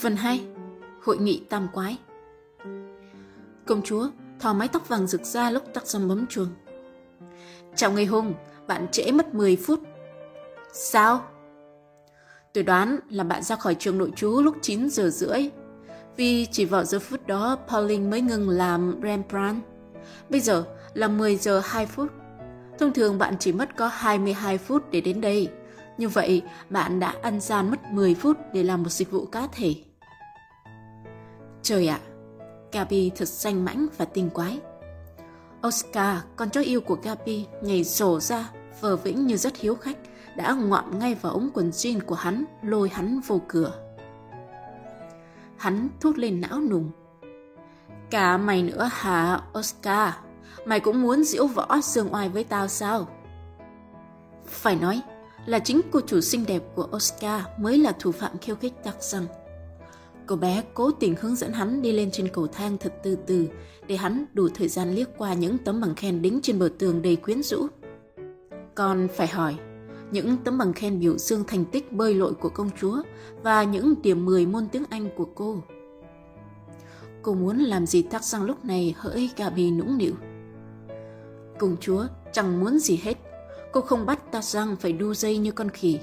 Phần 2 Hội nghị tam quái Công chúa thò mái tóc vàng rực ra lúc tắt răng bấm chuông. Chào ngày hùng, bạn trễ mất 10 phút. Sao? Tôi đoán là bạn ra khỏi trường nội trú lúc 9 giờ rưỡi. Vì chỉ vào giờ phút đó Pauling mới ngừng làm Rembrandt. Bây giờ là 10 giờ 2 phút. Thông thường bạn chỉ mất có 22 phút để đến đây. Như vậy, bạn đã ăn gian mất 10 phút để làm một dịch vụ cá thể. Trời ạ, à, Gabi thật xanh mãnh và tinh quái. Oscar, con chó yêu của Gabi, nhảy sổ ra, vờ vĩnh như rất hiếu khách, đã ngoạm ngay vào ống quần jean của hắn, lôi hắn vô cửa. Hắn thốt lên não nùng. Cả mày nữa hả, Oscar? Mày cũng muốn diễu võ dương oai với tao sao? Phải nói là chính cô chủ xinh đẹp của Oscar mới là thủ phạm khiêu khích đặc Cậu Cô bé cố tình hướng dẫn hắn đi lên trên cầu thang thật từ từ để hắn đủ thời gian liếc qua những tấm bằng khen đính trên bờ tường đầy quyến rũ. Còn phải hỏi, những tấm bằng khen biểu dương thành tích bơi lội của công chúa và những điểm 10 môn tiếng Anh của cô. Cô muốn làm gì tác răng lúc này hỡi Gabi nũng nịu. Công chúa chẳng muốn gì hết. Cô không bắt ta răng phải đu dây như con khỉ.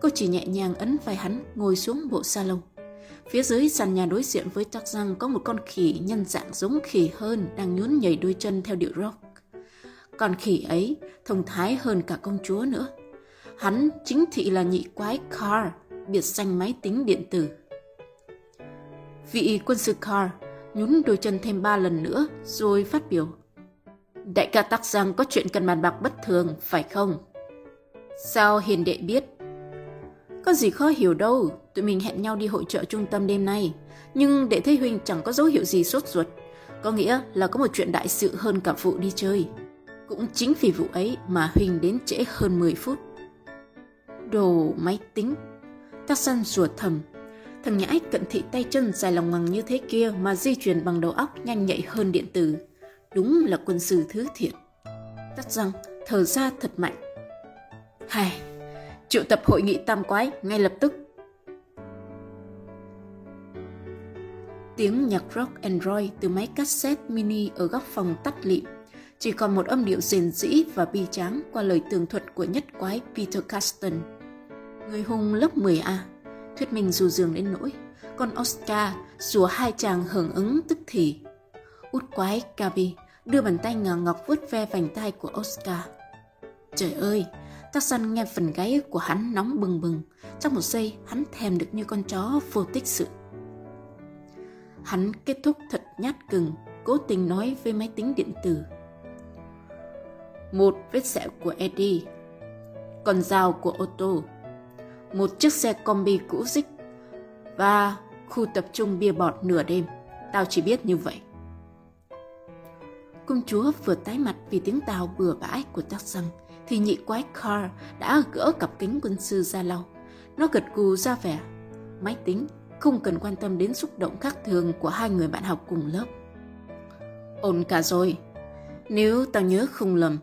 Cô chỉ nhẹ nhàng ấn vai hắn ngồi xuống bộ salon. Phía dưới sàn nhà đối diện với Tắc Răng có một con khỉ nhân dạng giống khỉ hơn đang nhún nhảy đôi chân theo điệu rock. Con khỉ ấy thông thái hơn cả công chúa nữa. Hắn chính thị là nhị quái Carr, biệt danh máy tính điện tử. Vị quân sư Carr nhún đôi chân thêm ba lần nữa rồi phát biểu. Đại ca Tắc Giang có chuyện cần bàn bạc bất thường, phải không? Sao hiền đệ biết? Có gì khó hiểu đâu, tụi mình hẹn nhau đi hội trợ trung tâm đêm nay. Nhưng đệ thấy Huynh chẳng có dấu hiệu gì sốt ruột. Có nghĩa là có một chuyện đại sự hơn cả vụ đi chơi. Cũng chính vì vụ ấy mà Huynh đến trễ hơn 10 phút. Đồ máy tính. Tác săn ruột thầm. Thằng nhãi cận thị tay chân dài lòng ngoằng như thế kia mà di chuyển bằng đầu óc nhanh nhạy hơn điện tử. Đúng là quân sư thứ thiệt Tắt răng, thở ra thật mạnh. Hài, triệu tập hội nghị tam quái ngay lập tức. Tiếng nhạc rock and roll từ máy cassette mini ở góc phòng tắt lịm. Chỉ còn một âm điệu rền rĩ và bi tráng qua lời tường thuật của nhất quái Peter Caston. Người hùng lớp 10A, thuyết minh dù dường đến nỗi, còn Oscar rùa hai chàng hưởng ứng tức thì. Út quái Gabi đưa bàn tay ngà ngọc vuốt ve vành tay của Oscar. Trời ơi, ta săn nghe phần gáy của hắn nóng bừng bừng. Trong một giây, hắn thèm được như con chó vô tích sự. Hắn kết thúc thật nhát cừng, cố tình nói với máy tính điện tử. Một vết sẹo của Eddie, con dao của Otto, một chiếc xe combi cũ dích và khu tập trung bia bọt nửa đêm. Tao chỉ biết như vậy. Công chúa vừa tái mặt vì tiếng tàu bừa bãi của tác rằng thì nhị quái Carr đã gỡ cặp kính quân sư ra lau. Nó gật gù ra vẻ. Máy tính không cần quan tâm đến xúc động khác thường của hai người bạn học cùng lớp. Ổn cả rồi. Nếu tao nhớ không lầm,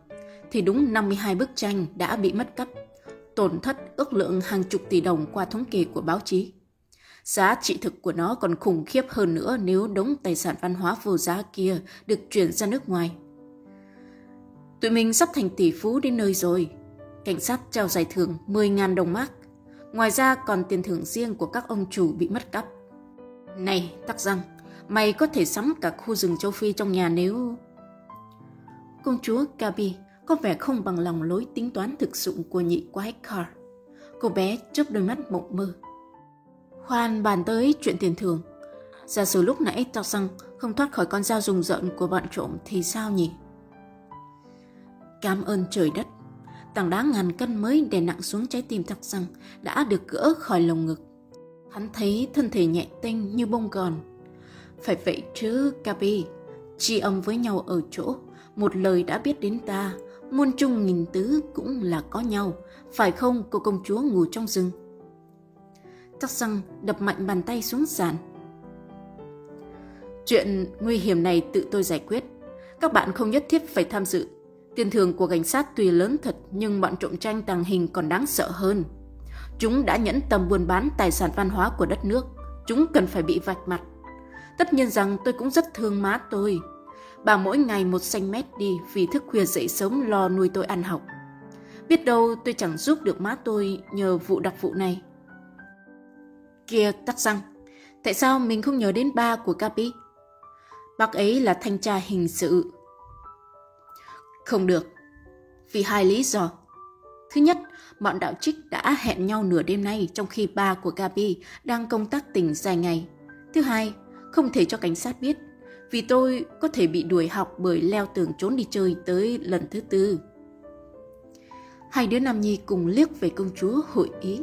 thì đúng 52 bức tranh đã bị mất cắp, tổn thất ước lượng hàng chục tỷ đồng qua thống kê của báo chí. Giá trị thực của nó còn khủng khiếp hơn nữa nếu đống tài sản văn hóa vô giá kia được chuyển ra nước ngoài. Tụi mình sắp thành tỷ phú đến nơi rồi. Cảnh sát trao giải thưởng 10.000 đồng mark. Ngoài ra còn tiền thưởng riêng của các ông chủ bị mất cắp. Này, tắc răng, mày có thể sắm cả khu rừng châu Phi trong nhà nếu... Công chúa Gabi có vẻ không bằng lòng lối tính toán thực dụng của nhị quái Carr. Cô bé chớp đôi mắt mộng mơ. Khoan bàn tới chuyện tiền thưởng. Giả sử lúc nãy tao răng không thoát khỏi con dao rùng rợn của bọn trộm thì sao nhỉ? Cảm ơn trời đất. Tảng đá ngàn cân mới đè nặng xuống trái tim tắc răng đã được gỡ khỏi lồng ngực. Hắn thấy thân thể nhẹ tênh như bông gòn. Phải vậy chứ, Gabi. Chi âm với nhau ở chỗ, một lời đã biết đến ta, muôn chung nghìn tứ cũng là có nhau. Phải không, cô công chúa ngủ trong rừng? Tắc răng đập mạnh bàn tay xuống sàn. Chuyện nguy hiểm này tự tôi giải quyết. Các bạn không nhất thiết phải tham dự. Tiền thưởng của cảnh sát tuy lớn thật nhưng bọn trộm tranh tàng hình còn đáng sợ hơn. Chúng đã nhẫn tâm buôn bán tài sản văn hóa của đất nước, Chúng cần phải bị vạch mặt. Tất nhiên rằng tôi cũng rất thương má tôi. Bà mỗi ngày một xanh mét đi vì thức khuya dậy sớm lo nuôi tôi ăn học. Biết đâu tôi chẳng giúp được má tôi nhờ vụ đặc vụ này. Kia tắt răng, tại sao mình không nhớ đến ba của Capi? Bác ấy là thanh tra hình sự. Không được, vì hai lý do. Thứ nhất, bọn đạo trích đã hẹn nhau nửa đêm nay trong khi ba của Gabi đang công tác tỉnh dài ngày. Thứ hai, không thể cho cảnh sát biết vì tôi có thể bị đuổi học bởi leo tường trốn đi chơi tới lần thứ tư. Hai đứa Nam Nhi cùng liếc về công chúa hội ý.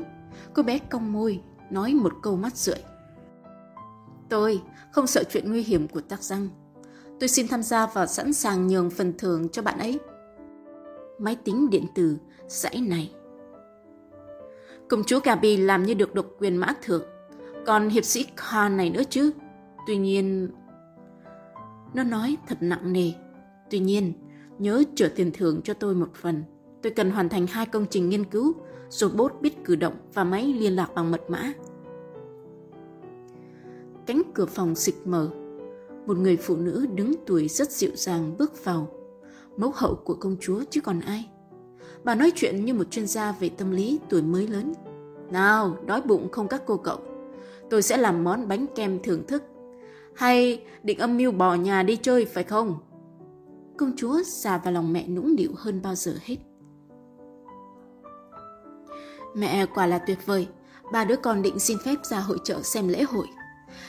Cô bé cong môi, nói một câu mắt rượi. Tôi không sợ chuyện nguy hiểm của tác răng. Tôi xin tham gia và sẵn sàng nhường phần thưởng cho bạn ấy. Máy tính điện tử dãy này. Công chúa Gabi làm như được độc quyền mã thượng, còn hiệp sĩ Khan này nữa chứ. Tuy nhiên... Nó nói thật nặng nề. Tuy nhiên, nhớ trở tiền thưởng cho tôi một phần. Tôi cần hoàn thành hai công trình nghiên cứu, robot biết cử động và máy liên lạc bằng mật mã. Cánh cửa phòng xịch mở. Một người phụ nữ đứng tuổi rất dịu dàng bước vào. Mẫu hậu của công chúa chứ còn ai. Bà nói chuyện như một chuyên gia về tâm lý tuổi mới lớn. Nào, đói bụng không các cô cậu. Tôi sẽ làm món bánh kem thưởng thức. Hay định âm mưu bỏ nhà đi chơi phải không? Công chúa già vào lòng mẹ nũng nịu hơn bao giờ hết. Mẹ quả là tuyệt vời. Ba đứa con định xin phép ra hội trợ xem lễ hội.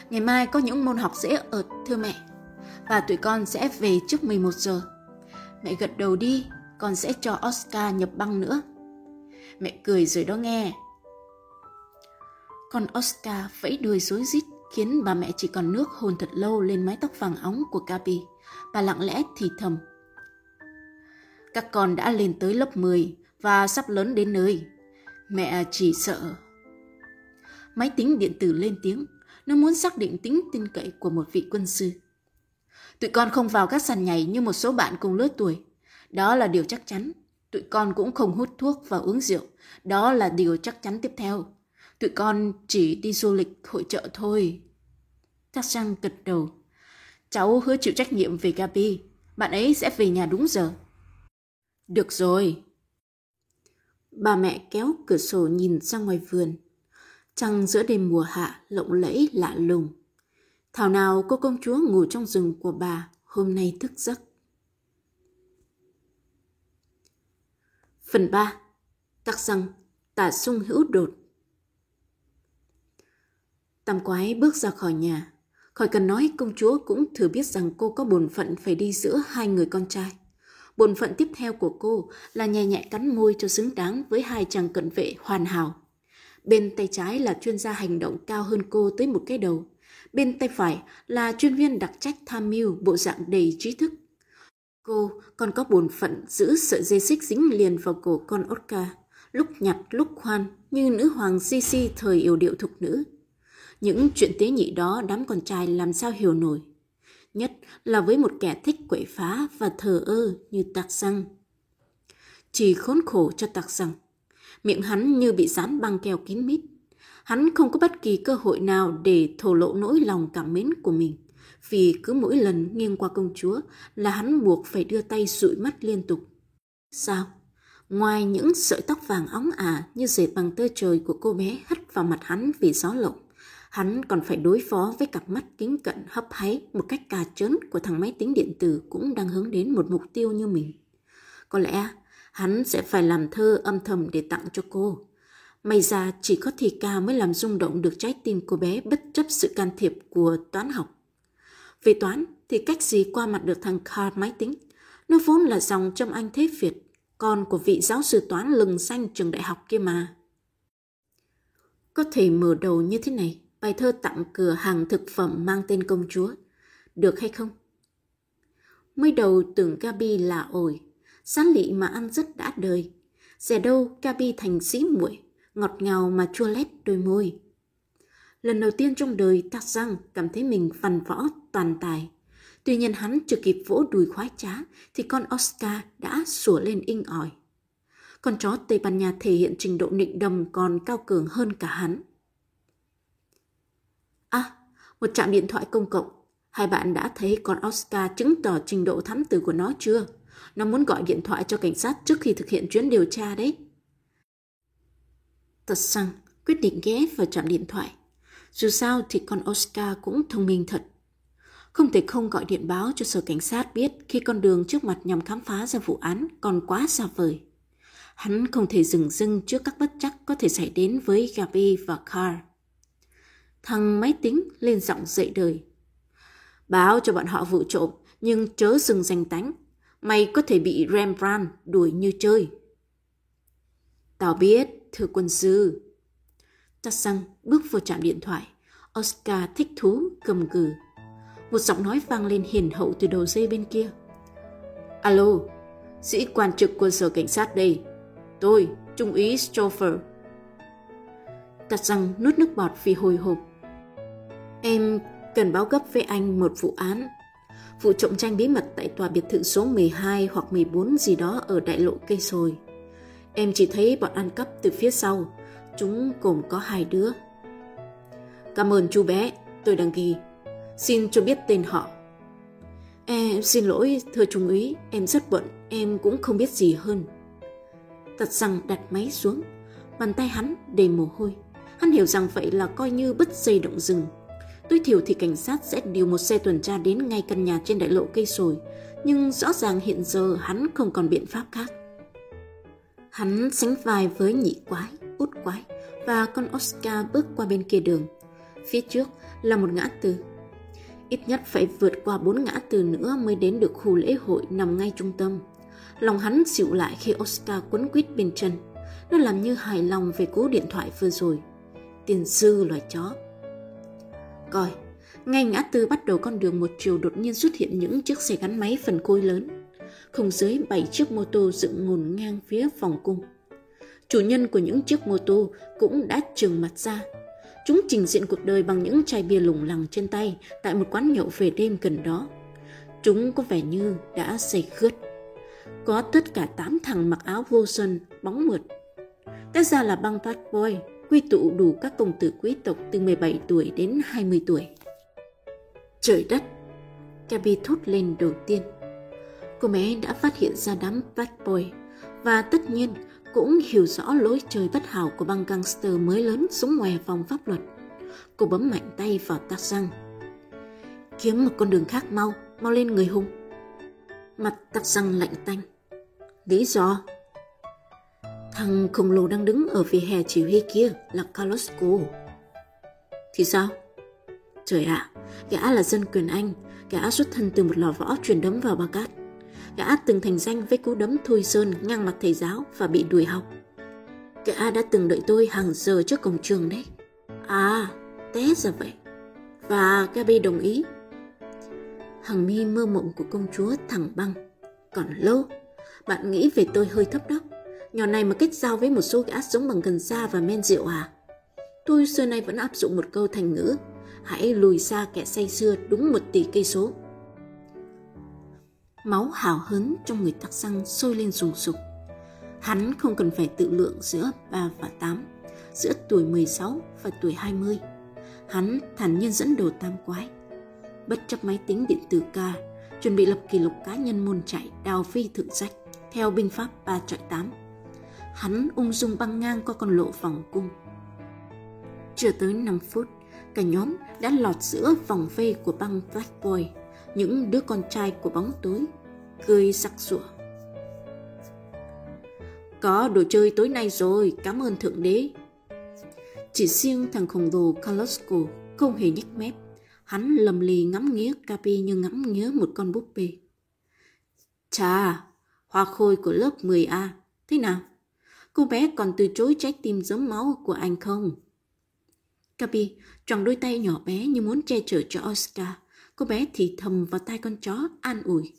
Ngày mai có những môn học dễ ợt, thưa mẹ. Và tụi con sẽ về trước 11 giờ. Mẹ gật đầu đi, con sẽ cho Oscar nhập băng nữa. Mẹ cười rồi đó nghe. Con Oscar vẫy đuôi rối rít khiến bà mẹ chỉ còn nước hồn thật lâu lên mái tóc vàng óng của Gabi. Bà lặng lẽ thì thầm. Các con đã lên tới lớp 10 và sắp lớn đến nơi. Mẹ chỉ sợ. Máy tính điện tử lên tiếng. Nó muốn xác định tính tin cậy của một vị quân sư. Tụi con không vào các sàn nhảy như một số bạn cùng lứa tuổi. Đó là điều chắc chắn. Tụi con cũng không hút thuốc và uống rượu. Đó là điều chắc chắn tiếp theo. Tụi con chỉ đi du lịch, hội trợ thôi. Thác Sang gật đầu. Cháu hứa chịu trách nhiệm về Gabi. Bạn ấy sẽ về nhà đúng giờ. Được rồi. Bà mẹ kéo cửa sổ nhìn ra ngoài vườn. Trăng giữa đêm mùa hạ lộng lẫy lạ lùng. Thảo nào cô công chúa ngủ trong rừng của bà hôm nay thức giấc. Phần 3. Tắc răng, tả sung hữu đột. Tam quái bước ra khỏi nhà. Khỏi cần nói công chúa cũng thừa biết rằng cô có bổn phận phải đi giữa hai người con trai. Bổn phận tiếp theo của cô là nhẹ nhẹ cắn môi cho xứng đáng với hai chàng cận vệ hoàn hảo. Bên tay trái là chuyên gia hành động cao hơn cô tới một cái đầu. Bên tay phải là chuyên viên đặc trách tham mưu bộ dạng đầy trí thức. Cô còn có bổn phận giữ sợi dây xích dính liền vào cổ con Oscar, lúc nhặt lúc khoan như nữ hoàng Sisi thời yêu điệu thục nữ. Những chuyện tế nhị đó đám con trai làm sao hiểu nổi. Nhất là với một kẻ thích quậy phá và thờ ơ như tạc răng. Chỉ khốn khổ cho tạc răng. Miệng hắn như bị dán băng keo kín mít. Hắn không có bất kỳ cơ hội nào để thổ lộ nỗi lòng cảm mến của mình. Vì cứ mỗi lần nghiêng qua công chúa là hắn buộc phải đưa tay dụi mắt liên tục. Sao? Ngoài những sợi tóc vàng óng ả như dệt bằng tơ trời của cô bé hất vào mặt hắn vì gió lộng, hắn còn phải đối phó với cặp mắt kính cận hấp háy một cách cà chớn của thằng máy tính điện tử cũng đang hướng đến một mục tiêu như mình. Có lẽ hắn sẽ phải làm thơ âm thầm để tặng cho cô. May ra chỉ có thì ca mới làm rung động được trái tim cô bé bất chấp sự can thiệp của toán học. Về toán thì cách gì qua mặt được thằng Carl máy tính. Nó vốn là dòng trong anh thế Việt, con của vị giáo sư toán lừng xanh trường đại học kia mà. Có thể mở đầu như thế này, bài thơ tặng cửa hàng thực phẩm mang tên công chúa. Được hay không? Mới đầu tưởng Gabi là ổi, sán lị mà ăn rất đã đời. Rẻ đâu Gabi thành sĩ muội, ngọt ngào mà chua lét đôi môi. Lần đầu tiên trong đời Tạc Giang cảm thấy mình văn võ toàn tài. Tuy nhiên hắn chưa kịp vỗ đùi khoái trá thì con Oscar đã sủa lên inh ỏi. Con chó Tây Ban Nha thể hiện trình độ nịnh đầm còn cao cường hơn cả hắn. À, một trạm điện thoại công cộng. Hai bạn đã thấy con Oscar chứng tỏ trình độ thám tử của nó chưa? Nó muốn gọi điện thoại cho cảnh sát trước khi thực hiện chuyến điều tra đấy. Thật xăng quyết định ghé vào trạm điện thoại. Dù sao thì con Oscar cũng thông minh thật. Không thể không gọi điện báo cho sở cảnh sát biết khi con đường trước mặt nhằm khám phá ra vụ án còn quá xa vời. Hắn không thể dừng dưng trước các bất chắc có thể xảy đến với Gabi và Carl. Thằng máy tính lên giọng dậy đời. Báo cho bọn họ vụ trộm, nhưng chớ dừng danh tánh. Mày có thể bị Rembrandt đuổi như chơi. Tao biết, thưa quân sư. Tassang bước vào trạm điện thoại. Oscar thích thú, cầm cừ. Một giọng nói vang lên hiền hậu từ đầu dây bên kia. Alo, sĩ quan trực quân sở cảnh sát đây. Tôi, Trung úy Stoffer. Tạt răng nuốt nước bọt vì hồi hộp. Em cần báo gấp với anh một vụ án. Vụ trộm tranh bí mật tại tòa biệt thự số 12 hoặc 14 gì đó ở đại lộ cây sồi. Em chỉ thấy bọn ăn cắp từ phía sau. Chúng gồm có hai đứa. Cảm ơn chú bé, tôi đang ghi. Xin cho biết tên họ. Em xin lỗi, thưa trung úy, em rất bận, em cũng không biết gì hơn. Tật rằng đặt máy xuống, bàn tay hắn đầy mồ hôi. Hắn hiểu rằng vậy là coi như bứt dây động rừng. Tối thiểu thì cảnh sát sẽ điều một xe tuần tra đến ngay căn nhà trên đại lộ cây sồi, nhưng rõ ràng hiện giờ hắn không còn biện pháp khác. Hắn sánh vai với nhị quái, út quái và con Oscar bước qua bên kia đường. Phía trước là một ngã tư. Ít nhất phải vượt qua bốn ngã tư nữa mới đến được khu lễ hội nằm ngay trung tâm. Lòng hắn dịu lại khi Oscar quấn quýt bên chân. Nó làm như hài lòng về cú điện thoại vừa rồi. Tiền sư loài chó. Coi, ngay ngã tư bắt đầu con đường một chiều đột nhiên xuất hiện những chiếc xe gắn máy phần côi lớn. Không dưới bảy chiếc mô tô dựng ngổn ngang phía phòng cung. Chủ nhân của những chiếc mô tô cũng đã trừng mặt ra. Chúng trình diện cuộc đời bằng những chai bia lủng lẳng trên tay tại một quán nhậu về đêm gần đó. Chúng có vẻ như đã say khướt. Có tất cả tám thằng mặc áo vô sân, bóng mượt. Té ra là băng bad boy, quy tụ đủ các công tử quý tộc từ 17 tuổi đến 20 tuổi. Trời đất! Gabby thốt lên đầu tiên. Cô bé đã phát hiện ra đám bad boy và tất nhiên cũng hiểu rõ lối chơi bất hảo của băng gangster mới lớn xuống ngoài vòng pháp luật. Cô bấm mạnh tay vào tạc răng. Kiếm một con đường khác mau, mau lên người hùng. Mặt tạc răng lạnh tanh. Lý do? Thằng khổng lồ đang đứng ở vỉa hè chỉ huy kia là Carlos Cô. Thì sao? Trời ạ, à, gã là dân quyền Anh, gã xuất thân từ một lò võ truyền đấm vào Baghdad gã từng thành danh với cú đấm Thôi Sơn ngang mặt thầy giáo và bị đuổi học. Gã đã từng đợi tôi hàng giờ trước cổng trường đấy. À, té ra vậy. Và Gabi đồng ý. Hằng mi mơ mộng của công chúa thẳng băng. Còn lâu, bạn nghĩ về tôi hơi thấp đó. Nhỏ này mà kết giao với một số gã sống bằng gần sa và men rượu à? Tôi xưa nay vẫn áp dụng một câu thành ngữ. Hãy lùi xa kẻ say xưa đúng một tỷ cây số. Máu hào hứng trong người tắc xăng sôi lên rùng sục. Hắn không cần phải tự lượng giữa 3 và 8, giữa tuổi 16 và tuổi 20. Hắn thản nhiên dẫn đồ tam quái. Bất chấp máy tính điện tử ca, chuẩn bị lập kỷ lục cá nhân môn chạy đào phi thượng sách theo binh pháp 3 trọi 8. Hắn ung dung băng ngang qua con lộ vòng cung. Chưa tới 5 phút, cả nhóm đã lọt giữa vòng vây của băng Black Boy, những đứa con trai của bóng tối cười sặc sủa. Có đồ chơi tối nay rồi, cảm ơn Thượng Đế. Chỉ riêng thằng khổng lồ Carlosco không hề nhếch mép. Hắn lầm lì ngắm nghía Capi như ngắm nghía một con búp bê. Chà, hoa khôi của lớp 10A, thế nào? Cô bé còn từ chối trái tim giống máu của anh không? Capi tròn đôi tay nhỏ bé như muốn che chở cho Oscar. Cô bé thì thầm vào tai con chó an ủi.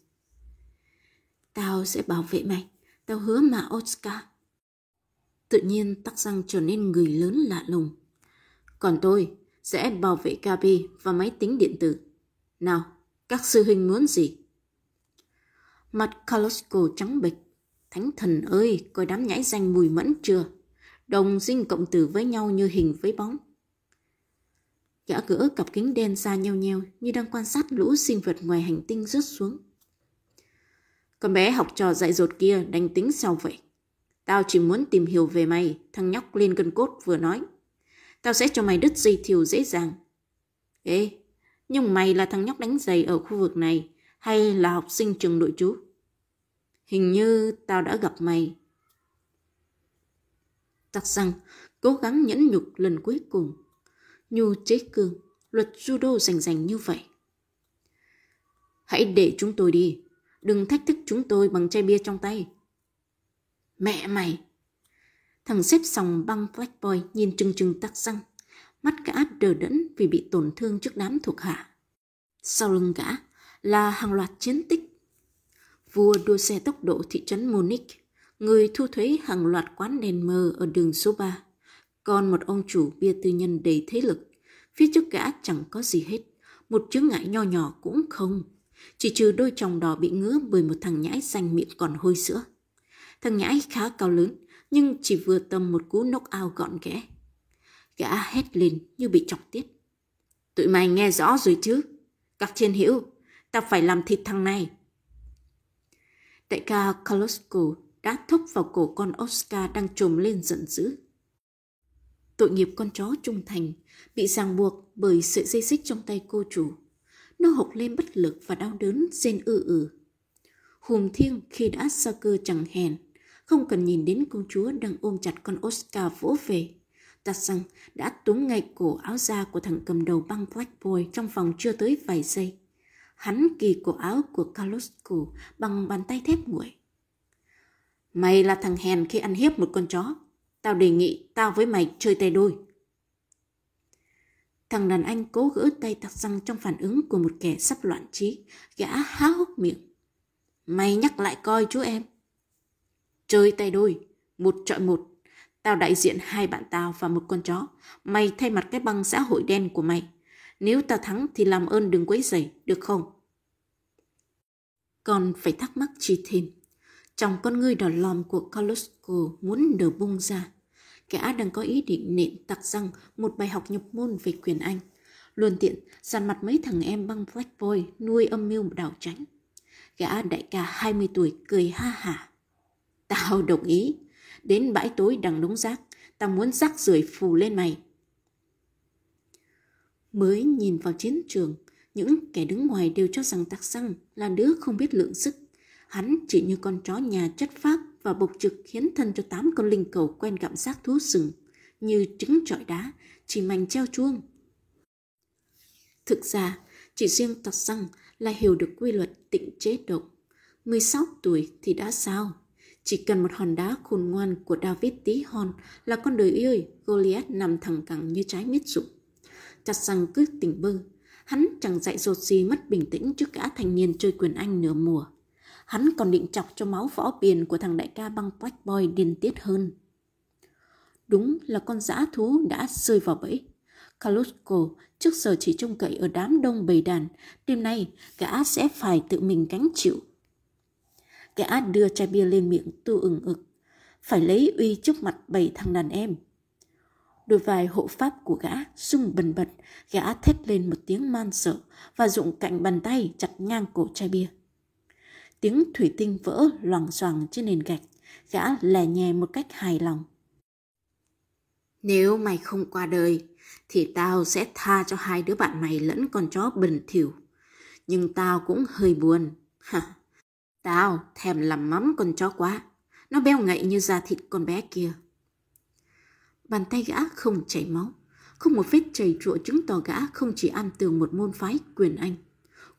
Tao sẽ bảo vệ mày. Tao hứa mà Oscar. Tự nhiên tắc răng trở nên người lớn lạ lùng. Còn tôi sẽ bảo vệ Gabi và máy tính điện tử. Nào, các sư huynh muốn gì? Mặt Carlosco trắng bệch. Thánh thần ơi, coi đám nhãi danh mùi mẫn chưa? Đồng sinh cộng tử với nhau như hình với bóng. Gã gỡ cặp kính đen ra nheo nheo như đang quan sát lũ sinh vật ngoài hành tinh rớt xuống. Con bé học trò dạy dột kia đánh tính sao vậy? Tao chỉ muốn tìm hiểu về mày, thằng nhóc lên cân cốt vừa nói. Tao sẽ cho mày đứt dây thiều dễ dàng. Ê, nhưng mày là thằng nhóc đánh giày ở khu vực này hay là học sinh trường nội trú? Hình như tao đã gặp mày. Tặc rằng cố gắng nhẫn nhục lần cuối cùng. Nhu chế cương, luật judo rành rành như vậy. Hãy để chúng tôi đi, đừng thách thức chúng tôi bằng chai bia trong tay. Mẹ mày! Thằng xếp sòng băng Black Boy nhìn trừng trừng tắc răng, mắt gã đờ đẫn vì bị tổn thương trước đám thuộc hạ. Sau lưng gã là hàng loạt chiến tích. Vua đua xe tốc độ thị trấn Munich, người thu thuế hàng loạt quán đèn mờ ở đường số 3. Còn một ông chủ bia tư nhân đầy thế lực, phía trước gã chẳng có gì hết, một chướng ngại nho nhỏ cũng không. Chỉ trừ đôi chồng đỏ bị ngứa bởi một thằng nhãi xanh miệng còn hôi sữa. Thằng nhãi khá cao lớn, nhưng chỉ vừa tầm một cú knock out gọn ghẽ. Gã hét lên như bị chọc tiết. Tụi mày nghe rõ rồi chứ? Các thiên hữu, ta phải làm thịt thằng này. Đại ca Kalosko đã thúc vào cổ con Oscar đang trồm lên giận dữ. Tội nghiệp con chó trung thành, bị ràng buộc bởi sợi dây xích trong tay cô chủ. Nó hộc lên bất lực và đau đớn, rên ư ử. Hùm thiêng khi đã xa cơ chẳng hèn, không cần nhìn đến công chúa đang ôm chặt con Oscar vỗ về. Tạt rằng đã túm ngay cổ áo da của thằng cầm đầu băng Black Boy trong vòng chưa tới vài giây. Hắn kỳ cổ áo của Kalusku bằng bàn tay thép nguội. Mày là thằng hèn khi ăn hiếp một con chó. Tao đề nghị tao với mày chơi tay đôi. Thằng đàn anh cố gỡ tay tặc răng trong phản ứng của một kẻ sắp loạn trí. Gã há hốc miệng. Mày nhắc lại coi chú em. Chơi tay đôi, một trọi một. Tao đại diện hai bạn tao và một con chó. Mày thay mặt cái băng xã hội đen của mày. Nếu ta thắng thì làm ơn đừng quấy rầy, được không? Còn phải thắc mắc chi thêm. Trong con ngươi đỏ lòm của Colosco muốn nở bung ra. Gã đang có ý định nện tặc răng một bài học nhập môn về quyền Anh. Luôn tiện, dàn mặt mấy thằng em băng Black Boy nuôi âm mưu đảo tránh. Gã đại ca 20 tuổi cười ha hả. Tao đồng ý. Đến bãi tối đằng đống rác, tao muốn rác rưởi phù lên mày. Mới nhìn vào chiến trường, những kẻ đứng ngoài đều cho rằng tạc xăng là đứa không biết lượng sức. Hắn chỉ như con chó nhà chất phác và bộc trực khiến thân cho tám con linh cầu quen gặm xác thú sừng, như trứng trọi đá, chỉ mảnh treo chuông. Thực ra, chỉ riêng tạc xăng là hiểu được quy luật tịnh chế động. 16 tuổi thì đã sao? Chỉ cần một hòn đá khôn ngoan của David tí hon là con đời ơi, Goliath nằm thẳng cẳng như trái miết rụng. Chặt rằng cứ tỉnh bơ, hắn chẳng dạy dột gì mất bình tĩnh trước gã thanh niên chơi quyền Anh nửa mùa. Hắn còn định chọc cho máu võ biển của thằng đại ca băng quách Boy điên tiết hơn. Đúng là con dã thú đã rơi vào bẫy. Kalusko trước giờ chỉ trông cậy ở đám đông bầy đàn, đêm nay gã sẽ phải tự mình gánh chịu Gã đưa chai bia lên miệng tu ừng ực. Phải lấy uy trước mặt bảy thằng đàn em. Đôi vai hộ pháp của gã sung bần bật, gã thét lên một tiếng man sợ và dụng cạnh bàn tay chặt ngang cổ chai bia. Tiếng thủy tinh vỡ loằng xoằng trên nền gạch, gã lè nhè một cách hài lòng. Nếu mày không qua đời, thì tao sẽ tha cho hai đứa bạn mày lẫn con chó bẩn thỉu. Nhưng tao cũng hơi buồn. Ha. Tao thèm làm mắm con chó quá. Nó béo ngậy như da thịt con bé kia. Bàn tay gã không chảy máu. Không một vết chảy trụa chứng tỏ gã không chỉ am tường một môn phái quyền Anh.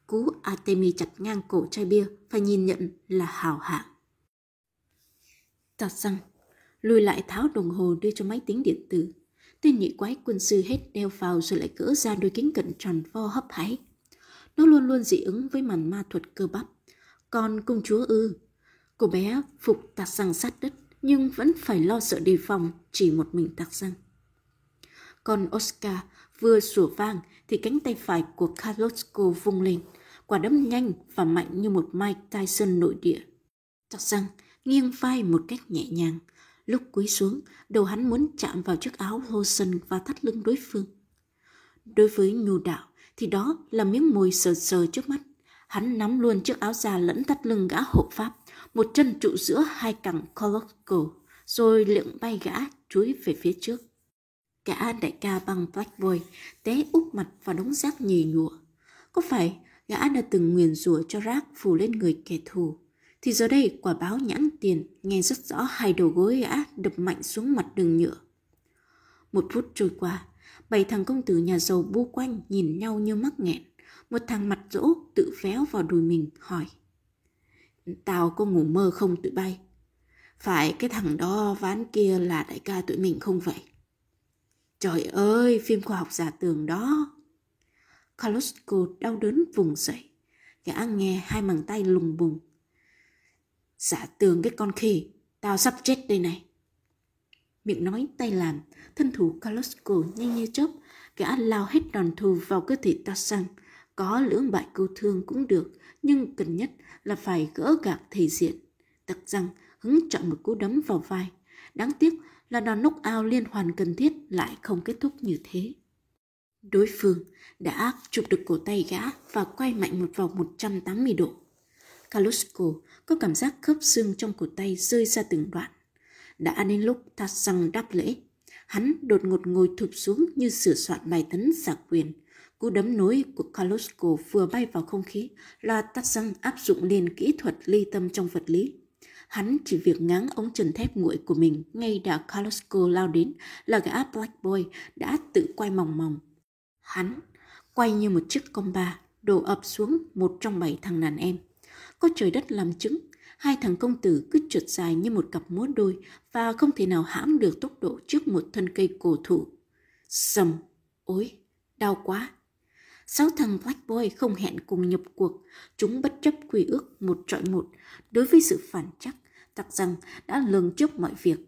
Cú Atemi chặt ngang cổ chai bia phải nhìn nhận là hào hạng. Tạt răng, lùi lại tháo đồng hồ đưa cho máy tính điện tử. Tên nhị quái quân sư hết đeo vào rồi lại cỡ ra đôi kính cận tròn vo hấp háy. Nó luôn luôn dị ứng với màn ma thuật cơ bắp. Còn công chúa ư? Cô bé phục tạt răng sát đất nhưng vẫn phải lo sợ đề phòng chỉ một mình tạc răng. Còn Oscar vừa sủa vang thì cánh tay phải của Carlosco vung lên, quả đấm nhanh và mạnh như một Mike Tyson nội địa. Tạc răng nghiêng vai một cách nhẹ nhàng. Lúc cúi xuống, đầu hắn muốn chạm vào chiếc áo Lawson và thắt lưng đối phương. Đối với nhu đạo thì đó là miếng môi sờ sờ trước mắt. Hắn nắm luôn chiếc áo già lẫn thắt lưng gã hộ pháp, một chân trụ giữa hai cẳng Colosco, rồi lượng bay gã chuối về phía trước. Gã đại ca bằng Black Boy té úp mặt vào đống rác nhì nhụa. Có phải gã đã từng nguyền rủa cho rác phủ lên người kẻ thù? Thì giờ đây quả báo nhãn tiền nghe rất rõ hai đầu gối gã đập mạnh xuống mặt đường nhựa. Một phút trôi qua, bảy thằng công tử nhà giàu bu quanh nhìn nhau như mắc nghẹn. Một thằng mặt rỗ tự véo vào đùi mình hỏi. Tao có ngủ mơ không tụi bay? Phải cái thằng đó ván kia là đại ca tụi mình không vậy? Trời ơi, phim khoa học giả tưởng đó. Carlosco đau đớn vùng dậy. Gã nghe hai bàn tay lùng bùng. Giả tường cái con khỉ, tao sắp chết đây này. Miệng nói tay làm, thân thủ Carlosco nhanh như chớp, gã lao hết đòn thù vào cơ thể Tarzan. Có lưỡng bại câu thương cũng được, nhưng cần nhất là phải gỡ gạc thể diện. Tặc rằng hứng chọn một cú đấm vào vai. Đáng tiếc là đòn knock out liên hoàn cần thiết lại không kết thúc như thế. Đối phương đã chụp được cổ tay gã và quay mạnh một vòng 180 độ. Kalusko có cảm giác khớp xương trong cổ tay rơi ra từng đoạn. Đã đến lúc Tarzan đáp lễ. Hắn đột ngột ngồi thụp xuống như sửa soạn bài tấn giả quyền. Cú đấm nối của Kalusko vừa bay vào không khí là tắt răng áp dụng lên kỹ thuật ly tâm trong vật lý. Hắn chỉ việc ngáng ống trần thép nguội của mình ngay đã Carlosco lao đến là gã Black Boy đã tự quay mòng mòng. Hắn quay như một chiếc con ba đổ ập xuống một trong bảy thằng đàn em. Có trời đất làm chứng, hai thằng công tử cứ trượt dài như một cặp múa đôi và không thể nào hãm được tốc độ trước một thân cây cổ thụ. Sầm, ôi, đau quá. Sáu thằng Black Boy không hẹn cùng nhập cuộc, chúng bất chấp quy ước một trọi một đối với sự phản chắc tặc rằng đã lường trước mọi việc.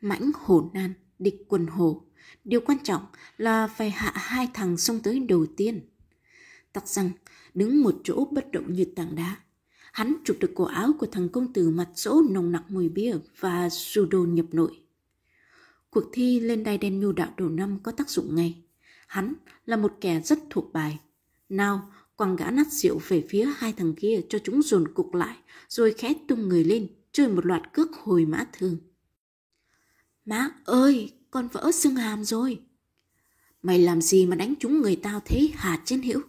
Mãnh hổ nan, địch quần hổ. Điều quan trọng là phải hạ hai thằng xông tới đầu tiên. Tặc rằng đứng một chỗ bất động như tảng đá. Hắn chụp được cổ áo của thằng công tử mặt sỗ nồng nặc mùi bia và judo nhập nội. Cuộc thi lên đai đen nhu đạo đầu năm có tác dụng ngay. Hắn là một kẻ rất thuộc bài. Nào, quăng gã nát rượu về phía hai thằng kia cho chúng dồn cục lại, rồi khẽ tung người lên, chơi một loạt cước hồi mã thương. Má ơi, con vỡ xương hàm rồi. Mày làm gì mà đánh chúng người tao thế hả trên hiểu?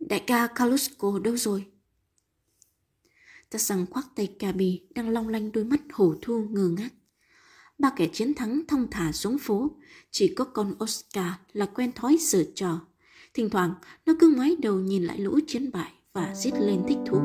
Đại ca Kalusko đâu rồi? Ta rằng khoác tay Kabi đang long lanh đôi mắt hổ thu ngơ ngác. Ba kẻ chiến thắng thông thả xuống phố, chỉ có con Oscar là quen thói sờ trò. Thỉnh thoảng, nó cứ ngoái đầu nhìn lại lũ chiến bại và giết lên thích thú.